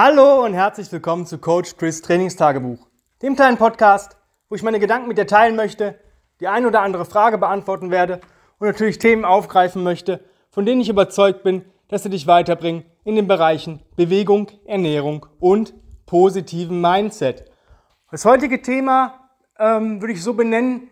Hallo und herzlich willkommen zu Coach Chris Trainingstagebuch, dem kleinen Podcast, wo ich meine Gedanken mit dir teilen möchte, die ein oder andere Frage beantworten werde und natürlich Themen aufgreifen möchte, von denen ich überzeugt bin, dass sie dich weiterbringen in den Bereichen Bewegung, Ernährung und positiven Mindset. Das heutige Thema ähm, würde ich so benennen,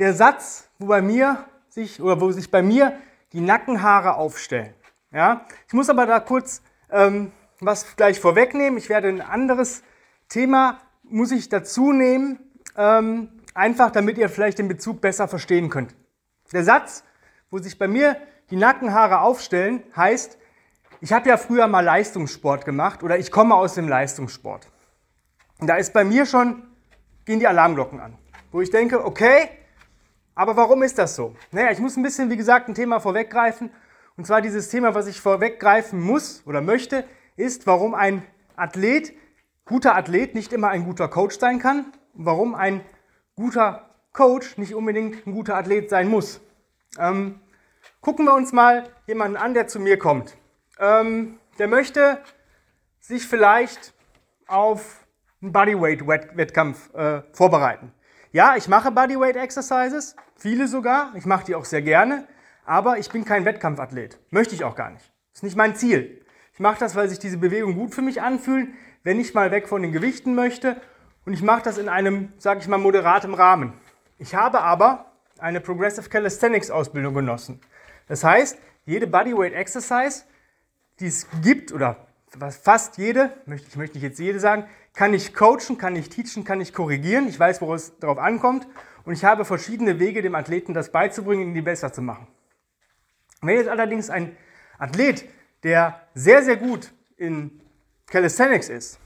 der Satz, wo bei mir sich oder wo sich bei mir die Nackenhaare aufstellen. Ja? Ich muss aber da kurz ähm, was gleich vorwegnehmen. Ich werde ein anderes Thema, muss ich dazu nehmen, ähm, einfach damit ihr vielleicht den Bezug besser verstehen könnt. Der Satz, wo sich bei mir die Nackenhaare aufstellen, heißt, ich habe ja früher mal Leistungssport gemacht oder ich komme aus dem Leistungssport. Und da ist bei mir schon, gehen die Alarmglocken an, wo ich denke, okay, aber warum ist das so? Naja, ich muss ein bisschen, wie gesagt, ein Thema vorweggreifen. Und zwar dieses Thema, was ich vorweggreifen muss oder möchte, ist, warum ein Athlet, guter Athlet, nicht immer ein guter Coach sein kann und warum ein guter Coach nicht unbedingt ein guter Athlet sein muss. Ähm, gucken wir uns mal jemanden an, der zu mir kommt. Ähm, der möchte sich vielleicht auf einen Bodyweight-Wettkampf äh, vorbereiten. Ja, ich mache Bodyweight Exercises, viele sogar, ich mache die auch sehr gerne, aber ich bin kein Wettkampfathlet. Möchte ich auch gar nicht. Das ist nicht mein Ziel. Mache das, weil sich diese Bewegungen gut für mich anfühlen, wenn ich mal weg von den Gewichten möchte und ich mache das in einem, sage ich mal, moderatem Rahmen. Ich habe aber eine Progressive Calisthenics Ausbildung genossen. Das heißt, jede Bodyweight Exercise, die es gibt oder fast jede, ich möchte nicht jetzt jede sagen, kann ich coachen, kann ich teachen, kann ich korrigieren. Ich weiß, worauf es darauf ankommt. Und ich habe verschiedene Wege, dem Athleten das beizubringen, ihn die besser zu machen. Wenn jetzt allerdings ein Athlet, der sehr, sehr gut in Calisthenics ist,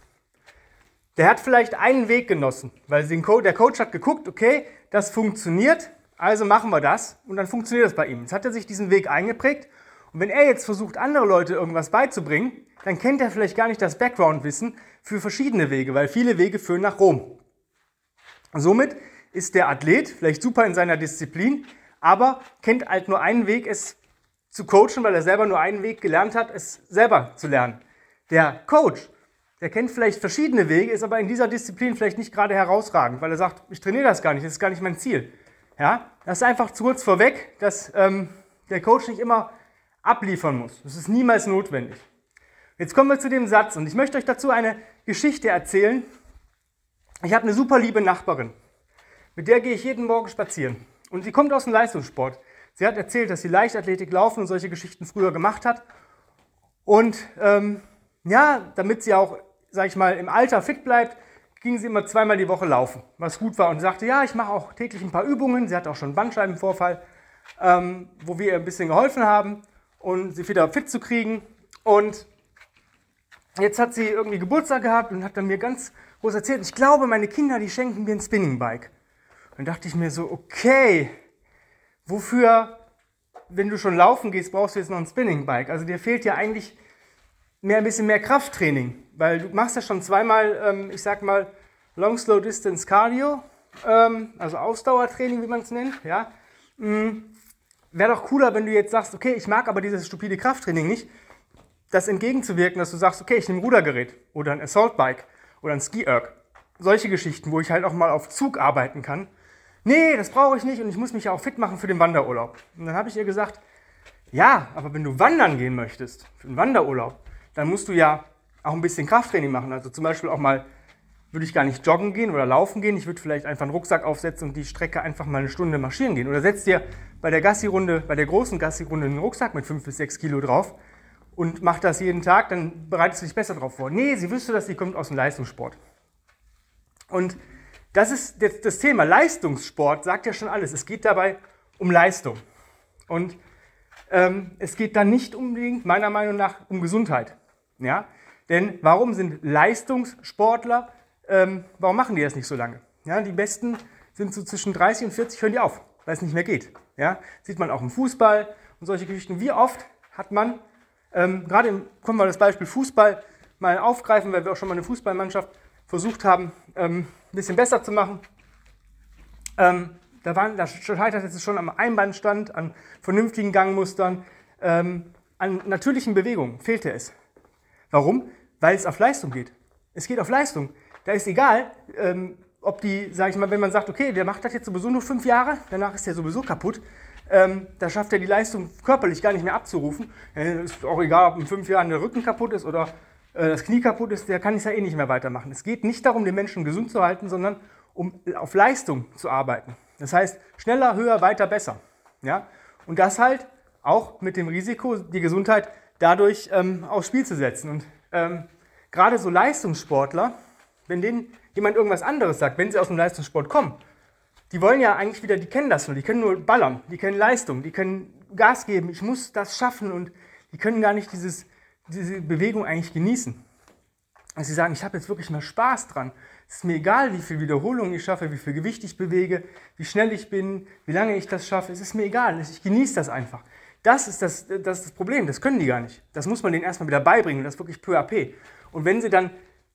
der hat vielleicht einen Weg genossen, weil der Coach hat geguckt, okay, das funktioniert, also machen wir das und dann funktioniert das bei ihm. Jetzt hat er sich diesen Weg eingeprägt und wenn er jetzt versucht, andere Leute irgendwas beizubringen, dann kennt er vielleicht gar nicht das Background-Wissen für verschiedene Wege, weil viele Wege führen nach Rom. Somit ist der Athlet vielleicht super in seiner Disziplin, aber kennt halt nur einen Weg, es zu coachen, weil er selber nur einen Weg gelernt hat, es selber zu lernen. Der Coach, der kennt vielleicht verschiedene Wege, ist aber in dieser Disziplin vielleicht nicht gerade herausragend, weil er sagt, ich trainiere das gar nicht, das ist gar nicht mein Ziel. Ja, das ist einfach zu kurz vorweg, dass ähm, der Coach nicht immer abliefern muss. Das ist niemals notwendig. Jetzt kommen wir zu dem Satz und ich möchte euch dazu eine Geschichte erzählen. Ich habe eine super liebe Nachbarin, mit der gehe ich jeden Morgen spazieren und sie kommt aus dem Leistungssport. Sie hat erzählt, dass sie Leichtathletik, Laufen und solche Geschichten früher gemacht hat und ähm, ja, damit sie auch, sag ich mal, im Alter fit bleibt, ging sie immer zweimal die Woche laufen, was gut war und sagte, ja, ich mache auch täglich ein paar Übungen. Sie hatte auch schon einen Bandscheibenvorfall, ähm, wo wir ihr ein bisschen geholfen haben und sie wieder fit zu kriegen. Und jetzt hat sie irgendwie Geburtstag gehabt und hat dann mir ganz groß erzählt, ich glaube, meine Kinder, die schenken mir ein Spinningbike. Dann dachte ich mir so, okay, wofür, wenn du schon laufen gehst, brauchst du jetzt noch ein Spinningbike? Also dir fehlt ja eigentlich mehr, ein bisschen mehr Krafttraining, weil du machst ja schon zweimal, ähm, ich sag mal, Long Slow Distance Cardio, ähm, also Ausdauertraining, wie man es nennt, ja. Mhm wäre doch cooler, wenn du jetzt sagst, okay, ich mag aber dieses stupide Krafttraining nicht, das entgegenzuwirken, dass du sagst, okay, ich nehme ein Rudergerät oder ein Assault Bike oder ein Ski Erg. Solche Geschichten, wo ich halt auch mal auf Zug arbeiten kann. Nee, das brauche ich nicht und ich muss mich ja auch fit machen für den Wanderurlaub. Und dann habe ich ihr gesagt, ja, aber wenn du wandern gehen möchtest, für einen Wanderurlaub, dann musst du ja auch ein bisschen Krafttraining machen. Also zum Beispiel auch mal würde ich gar nicht joggen gehen oder laufen gehen. Ich würde vielleicht einfach einen Rucksack aufsetzen und die Strecke einfach mal eine Stunde marschieren gehen. Oder setz dir bei der Gassi-Runde, bei der großen Gassi-Runde einen Rucksack mit 5 bis 6 Kilo drauf und mach das jeden Tag, dann bereitest du dich besser drauf vor. Nee, sie wüsste, dass sie kommt aus dem Leistungssport. Und das ist das Thema. Leistungssport sagt ja schon alles. Es geht dabei um Leistung. Und ähm, es geht dann nicht unbedingt, meiner Meinung nach, um Gesundheit. Ja? Denn warum sind Leistungssportler ähm, warum machen die das nicht so lange? Ja, die Besten sind so zwischen 30 und 40, hören die auf, weil es nicht mehr geht. Ja, sieht man auch im Fußball und solche Geschichten. Wie oft hat man, ähm, gerade im, kommen wir das Beispiel Fußball mal aufgreifen, weil wir auch schon mal eine Fußballmannschaft versucht haben, ähm, ein bisschen besser zu machen. Ähm, da, waren, da scheitert es schon am Einbandstand, an vernünftigen Gangmustern, ähm, an natürlichen Bewegungen fehlte es. Warum? weil es auf Leistung geht. Es geht auf Leistung. Da ist egal, ähm, ob die, sag ich mal, wenn man sagt, okay, der macht das jetzt sowieso nur fünf Jahre, danach ist der sowieso kaputt, ähm, da schafft er die Leistung körperlich gar nicht mehr abzurufen. Äh, ist auch egal, ob in fünf Jahren der Rücken kaputt ist oder das Knie kaputt ist, der kann es ja eh nicht mehr weitermachen. Es geht nicht darum, den Menschen gesund zu halten, sondern um auf Leistung zu arbeiten. Das heißt, schneller, höher, weiter, besser. Ja? Und das halt auch mit dem Risiko, die Gesundheit dadurch ähm, aufs Spiel zu setzen. Und ähm, gerade so Leistungssportler, wenn denen jemand irgendwas anderes sagt, wenn sie aus dem Leistungssport kommen, die wollen ja eigentlich wieder, die kennen das nur, die können nur ballern, die kennen Leistung, die können Gas geben, ich muss das schaffen und die können gar nicht dieses, diese Bewegung eigentlich genießen. Also sie sagen, ich habe jetzt wirklich mal Spaß dran. Es ist mir egal, wie viel Wiederholungen ich schaffe, wie viel Gewicht ich bewege, wie schnell ich bin, wie lange ich das schaffe. Es ist mir egal. Ich genieße das einfach. Das ist das, das, ist das Problem. Das können die gar nicht. Das muss man denen erstmal wieder beibringen. Das wirklich peu à peu. Und wenn sie dann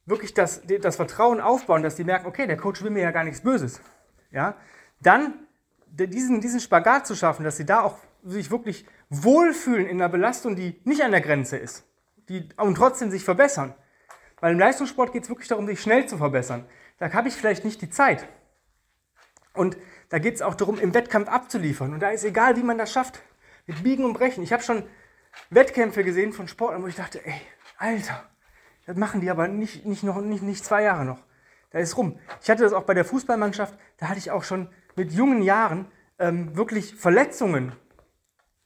wirklich das, das Vertrauen aufbauen, dass die merken, okay, der Coach will mir ja gar nichts Böses, ja, dann diesen, diesen Spagat zu schaffen, dass sie da auch sich wirklich wohlfühlen in einer Belastung, die nicht an der Grenze ist die, und trotzdem sich verbessern. Weil im Leistungssport geht es wirklich darum, sich schnell zu verbessern. Da habe ich vielleicht nicht die Zeit. Und da geht es auch darum, im Wettkampf abzuliefern. Und da ist egal, wie man das schafft. Mit Biegen und Brechen. Ich habe schon Wettkämpfe gesehen von Sportlern, wo ich dachte, ey, Alter, das machen die aber nicht, nicht, noch, nicht, nicht zwei Jahre noch. Da ist rum. Ich hatte das auch bei der Fußballmannschaft, da hatte ich auch schon mit jungen Jahren ähm, wirklich Verletzungen,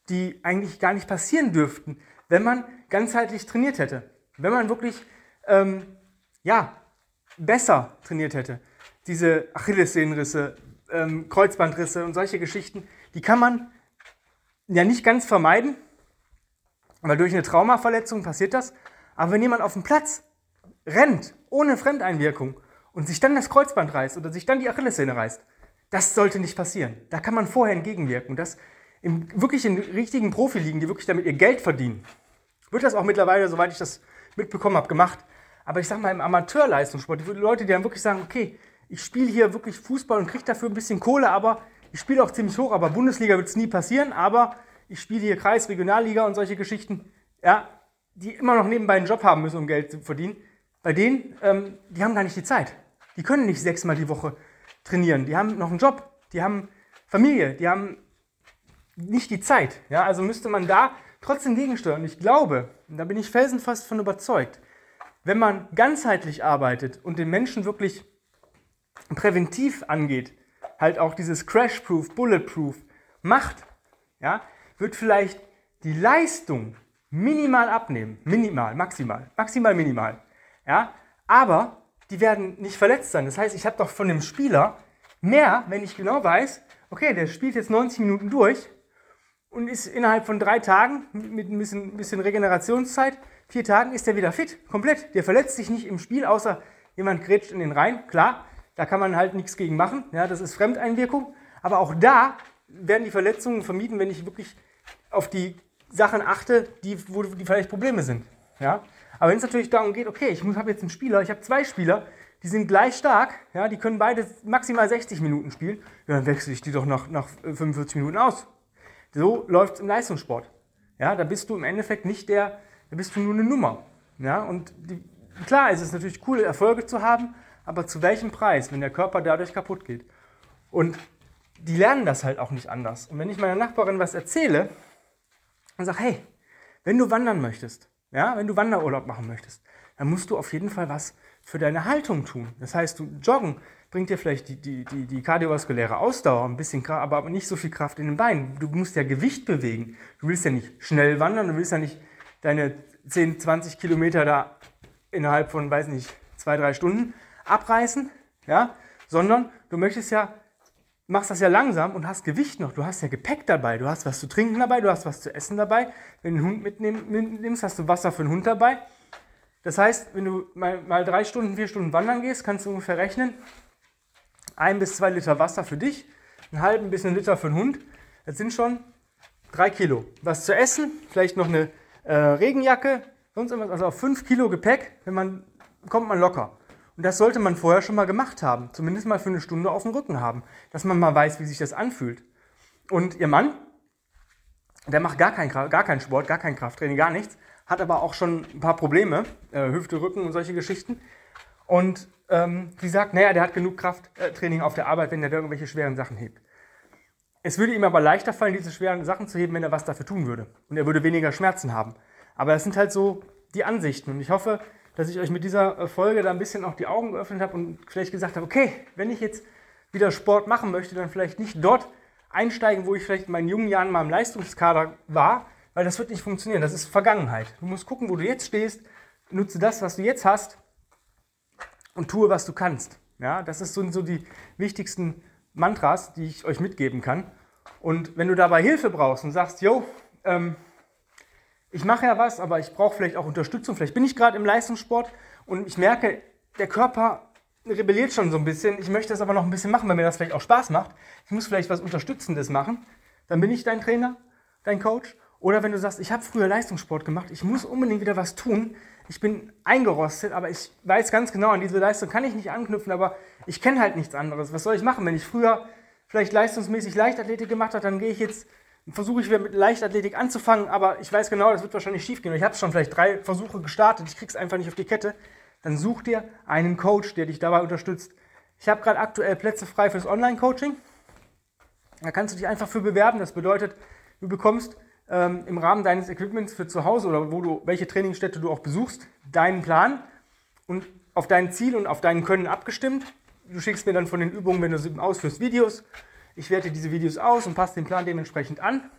die eigentlich gar nicht passieren dürften, wenn man ganzheitlich trainiert hätte. Wenn man wirklich ähm, ja, besser trainiert hätte. Diese Achillessehnenrisse, ähm, Kreuzbandrisse und solche Geschichten, die kann man ja nicht ganz vermeiden, weil durch eine Traumaverletzung passiert das. Aber wenn jemand auf dem Platz rennt, ohne Fremdeinwirkung, und sich dann das Kreuzband reißt oder sich dann die Achillessehne reißt, das sollte nicht passieren. Da kann man vorher entgegenwirken. Das im, wirklich in richtigen Profiligen, die wirklich damit ihr Geld verdienen, wird das auch mittlerweile, soweit ich das mitbekommen habe, gemacht. Aber ich sage mal, im Amateurleistungssport, die Leute, die dann wirklich sagen, okay, ich spiele hier wirklich Fußball und kriege dafür ein bisschen Kohle, aber ich spiele auch ziemlich hoch, aber Bundesliga wird es nie passieren, aber ich spiele hier Kreis, Regionalliga und solche Geschichten, ja, die immer noch nebenbei einen Job haben müssen, um Geld zu verdienen. Bei denen, ähm, die haben gar nicht die Zeit. Die können nicht sechsmal die Woche trainieren. Die haben noch einen Job, die haben Familie, die haben nicht die Zeit. Ja, also müsste man da trotzdem gegensteuern. Und ich glaube, da bin ich felsenfast von überzeugt, wenn man ganzheitlich arbeitet und den Menschen wirklich präventiv angeht, halt auch dieses Crash-Proof, Bulletproof macht, ja, wird vielleicht die Leistung minimal abnehmen. Minimal, maximal. Maximal, minimal. Ja, aber die werden nicht verletzt sein. Das heißt, ich habe doch von dem Spieler mehr, wenn ich genau weiß, okay, der spielt jetzt 90 Minuten durch und ist innerhalb von drei Tagen mit ein bisschen, bisschen Regenerationszeit, vier Tagen ist er wieder fit, komplett. Der verletzt sich nicht im Spiel, außer jemand grätscht in den Rhein. Klar, da kann man halt nichts gegen machen. Ja, das ist Fremdeinwirkung. Aber auch da werden die Verletzungen vermieden, wenn ich wirklich auf die Sachen achte, die, wo die vielleicht Probleme sind. Ja? Aber wenn es natürlich darum geht, okay, ich habe jetzt einen Spieler, ich habe zwei Spieler, die sind gleich stark, ja, die können beide maximal 60 Minuten spielen, ja, dann wechsle ich die doch nach, nach 45 Minuten aus. So läuft es im Leistungssport. Ja, da bist du im Endeffekt nicht der, da bist du nur eine Nummer. Ja, und die, klar ist es natürlich cool, Erfolge zu haben, aber zu welchem Preis, wenn der Körper dadurch kaputt geht? Und die lernen das halt auch nicht anders. Und wenn ich meiner Nachbarin was erzähle und sage, hey, wenn du wandern möchtest, ja, wenn du Wanderurlaub machen möchtest, dann musst du auf jeden Fall was für deine Haltung tun. Das heißt, du joggen bringt dir vielleicht die, die, die, die kardiovaskuläre Ausdauer, ein bisschen aber nicht so viel Kraft in den Beinen. Du musst ja Gewicht bewegen. Du willst ja nicht schnell wandern, du willst ja nicht deine 10, 20 Kilometer da innerhalb von, weiß nicht, zwei, drei Stunden abreißen, ja, sondern du möchtest ja, machst das ja langsam und hast Gewicht noch. Du hast ja Gepäck dabei, du hast was zu trinken dabei, du hast was zu essen dabei. Wenn du einen Hund mitnimmst, hast du Wasser für den Hund dabei. Das heißt, wenn du mal, mal drei Stunden, vier Stunden wandern gehst, kannst du ungefähr rechnen, ein bis zwei Liter Wasser für dich, einen halben bis einen Liter für den Hund. Das sind schon drei Kilo. Was zu essen, vielleicht noch eine äh, Regenjacke, sonst irgendwas, also auf fünf Kilo Gepäck, wenn man, kommt man locker. Und das sollte man vorher schon mal gemacht haben. Zumindest mal für eine Stunde auf dem Rücken haben. Dass man mal weiß, wie sich das anfühlt. Und ihr Mann, der macht gar keinen gar kein Sport, gar kein Krafttraining, gar nichts. Hat aber auch schon ein paar Probleme, äh, Hüfte, Rücken und solche Geschichten. Und ähm, sie sagt, naja, der hat genug Krafttraining auf der Arbeit, wenn er da irgendwelche schweren Sachen hebt. Es würde ihm aber leichter fallen, diese schweren Sachen zu heben, wenn er was dafür tun würde. Und er würde weniger Schmerzen haben. Aber das sind halt so die Ansichten. Und ich hoffe, dass ich euch mit dieser äh, Folge da ein bisschen auch die Augen geöffnet habe und vielleicht gesagt habe, okay, wenn ich jetzt wieder Sport machen möchte, dann vielleicht nicht dort einsteigen, wo ich vielleicht in meinen jungen Jahren mal im Leistungskader war, weil das wird nicht funktionieren. Das ist Vergangenheit. Du musst gucken, wo du jetzt stehst, nutze das, was du jetzt hast und tue, was du kannst. Ja, das so, so die wichtigsten Mantras, die ich euch mitgeben kann. Und wenn du dabei Hilfe brauchst und sagst, yo, ähm, ich mache ja was, aber ich brauche vielleicht auch Unterstützung, vielleicht bin ich gerade im Leistungssport und ich merke, der Körper rebelliert schon so ein bisschen, ich möchte das aber noch ein bisschen machen, weil mir das vielleicht auch Spaß macht. Ich muss vielleicht was Unterstützendes machen, dann bin ich dein Trainer, dein Coach. Oder wenn du sagst, ich habe früher Leistungssport gemacht, ich muss unbedingt wieder was tun, ich bin eingerostet, aber ich weiß ganz genau, an diese Leistung kann ich nicht anknüpfen, aber ich kenne halt nichts anderes. Was soll ich machen? Wenn ich früher vielleicht leistungsmäßig Leichtathletik gemacht habe, dann gehe ich jetzt, versuche ich wieder mit Leichtathletik anzufangen, aber ich weiß genau, das wird wahrscheinlich schief gehen. Ich habe schon vielleicht drei Versuche gestartet, ich krieg's einfach nicht auf die Kette. Dann such dir einen Coach, der dich dabei unterstützt. Ich habe gerade aktuell Plätze frei fürs Online-Coaching. Da kannst du dich einfach für bewerben. Das bedeutet, du bekommst ähm, im Rahmen deines Equipments für zu Hause oder wo du, welche Trainingsstätte du auch besuchst, deinen Plan und auf dein Ziel und auf dein Können abgestimmt. Du schickst mir dann von den Übungen, wenn du sie ausführst, Videos. Ich werte diese Videos aus und passe den Plan dementsprechend an.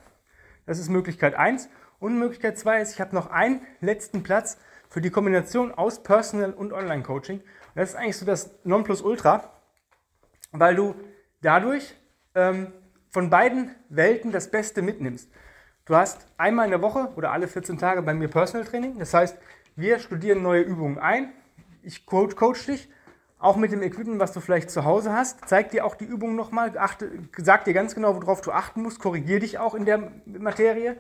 Das ist Möglichkeit 1. Und Möglichkeit 2 ist, ich habe noch einen letzten Platz für die Kombination aus Personal und Online-Coaching. Das ist eigentlich so das Nonplusultra, weil du dadurch ähm, von beiden Welten das Beste mitnimmst. Du hast einmal in der Woche oder alle 14 Tage bei mir Personal Training. Das heißt, wir studieren neue Übungen ein. Ich coach, coach dich, auch mit dem Equipment, was du vielleicht zu Hause hast. Zeig dir auch die Übungen nochmal, achte, sag dir ganz genau, worauf du achten musst, korrigiere dich auch in der Materie.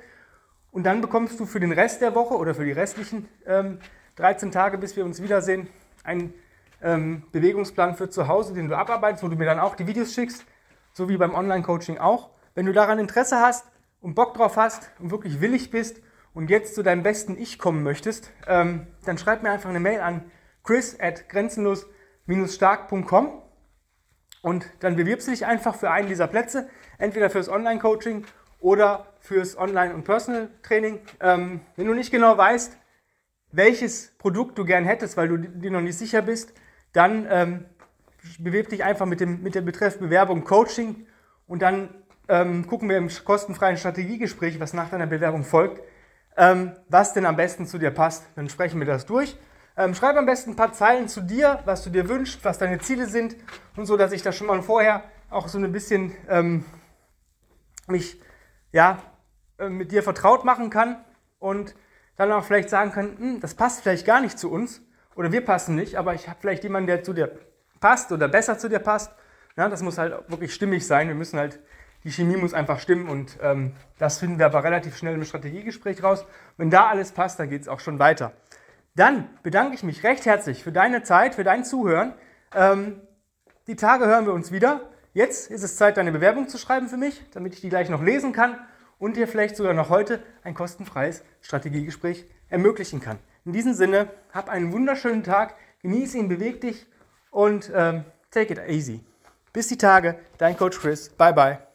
Und dann bekommst du für den Rest der Woche oder für die restlichen ähm, 13 Tage, bis wir uns wiedersehen, einen ähm, Bewegungsplan für zu Hause, den du abarbeitest, wo du mir dann auch die Videos schickst, so wie beim Online-Coaching auch. Wenn du daran Interesse hast, und Bock drauf hast und wirklich willig bist und jetzt zu deinem besten Ich kommen möchtest, ähm, dann schreib mir einfach eine Mail an chris at grenzenlos-stark.com und dann bewirbst du dich einfach für einen dieser Plätze, entweder fürs Online-Coaching oder fürs Online- und Personal-Training. Ähm, wenn du nicht genau weißt, welches Produkt du gern hättest, weil du dir noch nicht sicher bist, dann ähm, bewirb dich einfach mit dem, mit dem Betreff Bewerbung Coaching und dann ähm, gucken wir im kostenfreien Strategiegespräch, was nach deiner Bewerbung folgt, ähm, was denn am besten zu dir passt. Dann sprechen wir das durch. Ähm, schreib am besten ein paar Zeilen zu dir, was du dir wünschst, was deine Ziele sind und so, dass ich das schon mal vorher auch so ein bisschen ähm, mich ja, äh, mit dir vertraut machen kann und dann auch vielleicht sagen kann, hm, das passt vielleicht gar nicht zu uns oder wir passen nicht, aber ich habe vielleicht jemanden, der zu dir passt oder besser zu dir passt. Ja, das muss halt wirklich stimmig sein. Wir müssen halt die Chemie muss einfach stimmen und ähm, das finden wir aber relativ schnell im Strategiegespräch raus. Wenn da alles passt, dann geht es auch schon weiter. Dann bedanke ich mich recht herzlich für deine Zeit, für dein Zuhören. Ähm, die Tage hören wir uns wieder. Jetzt ist es Zeit, deine Bewerbung zu schreiben für mich, damit ich die gleich noch lesen kann und dir vielleicht sogar noch heute ein kostenfreies Strategiegespräch ermöglichen kann. In diesem Sinne, hab einen wunderschönen Tag, genieße ihn, beweg dich und ähm, take it easy. Bis die Tage, dein Coach Chris. Bye bye.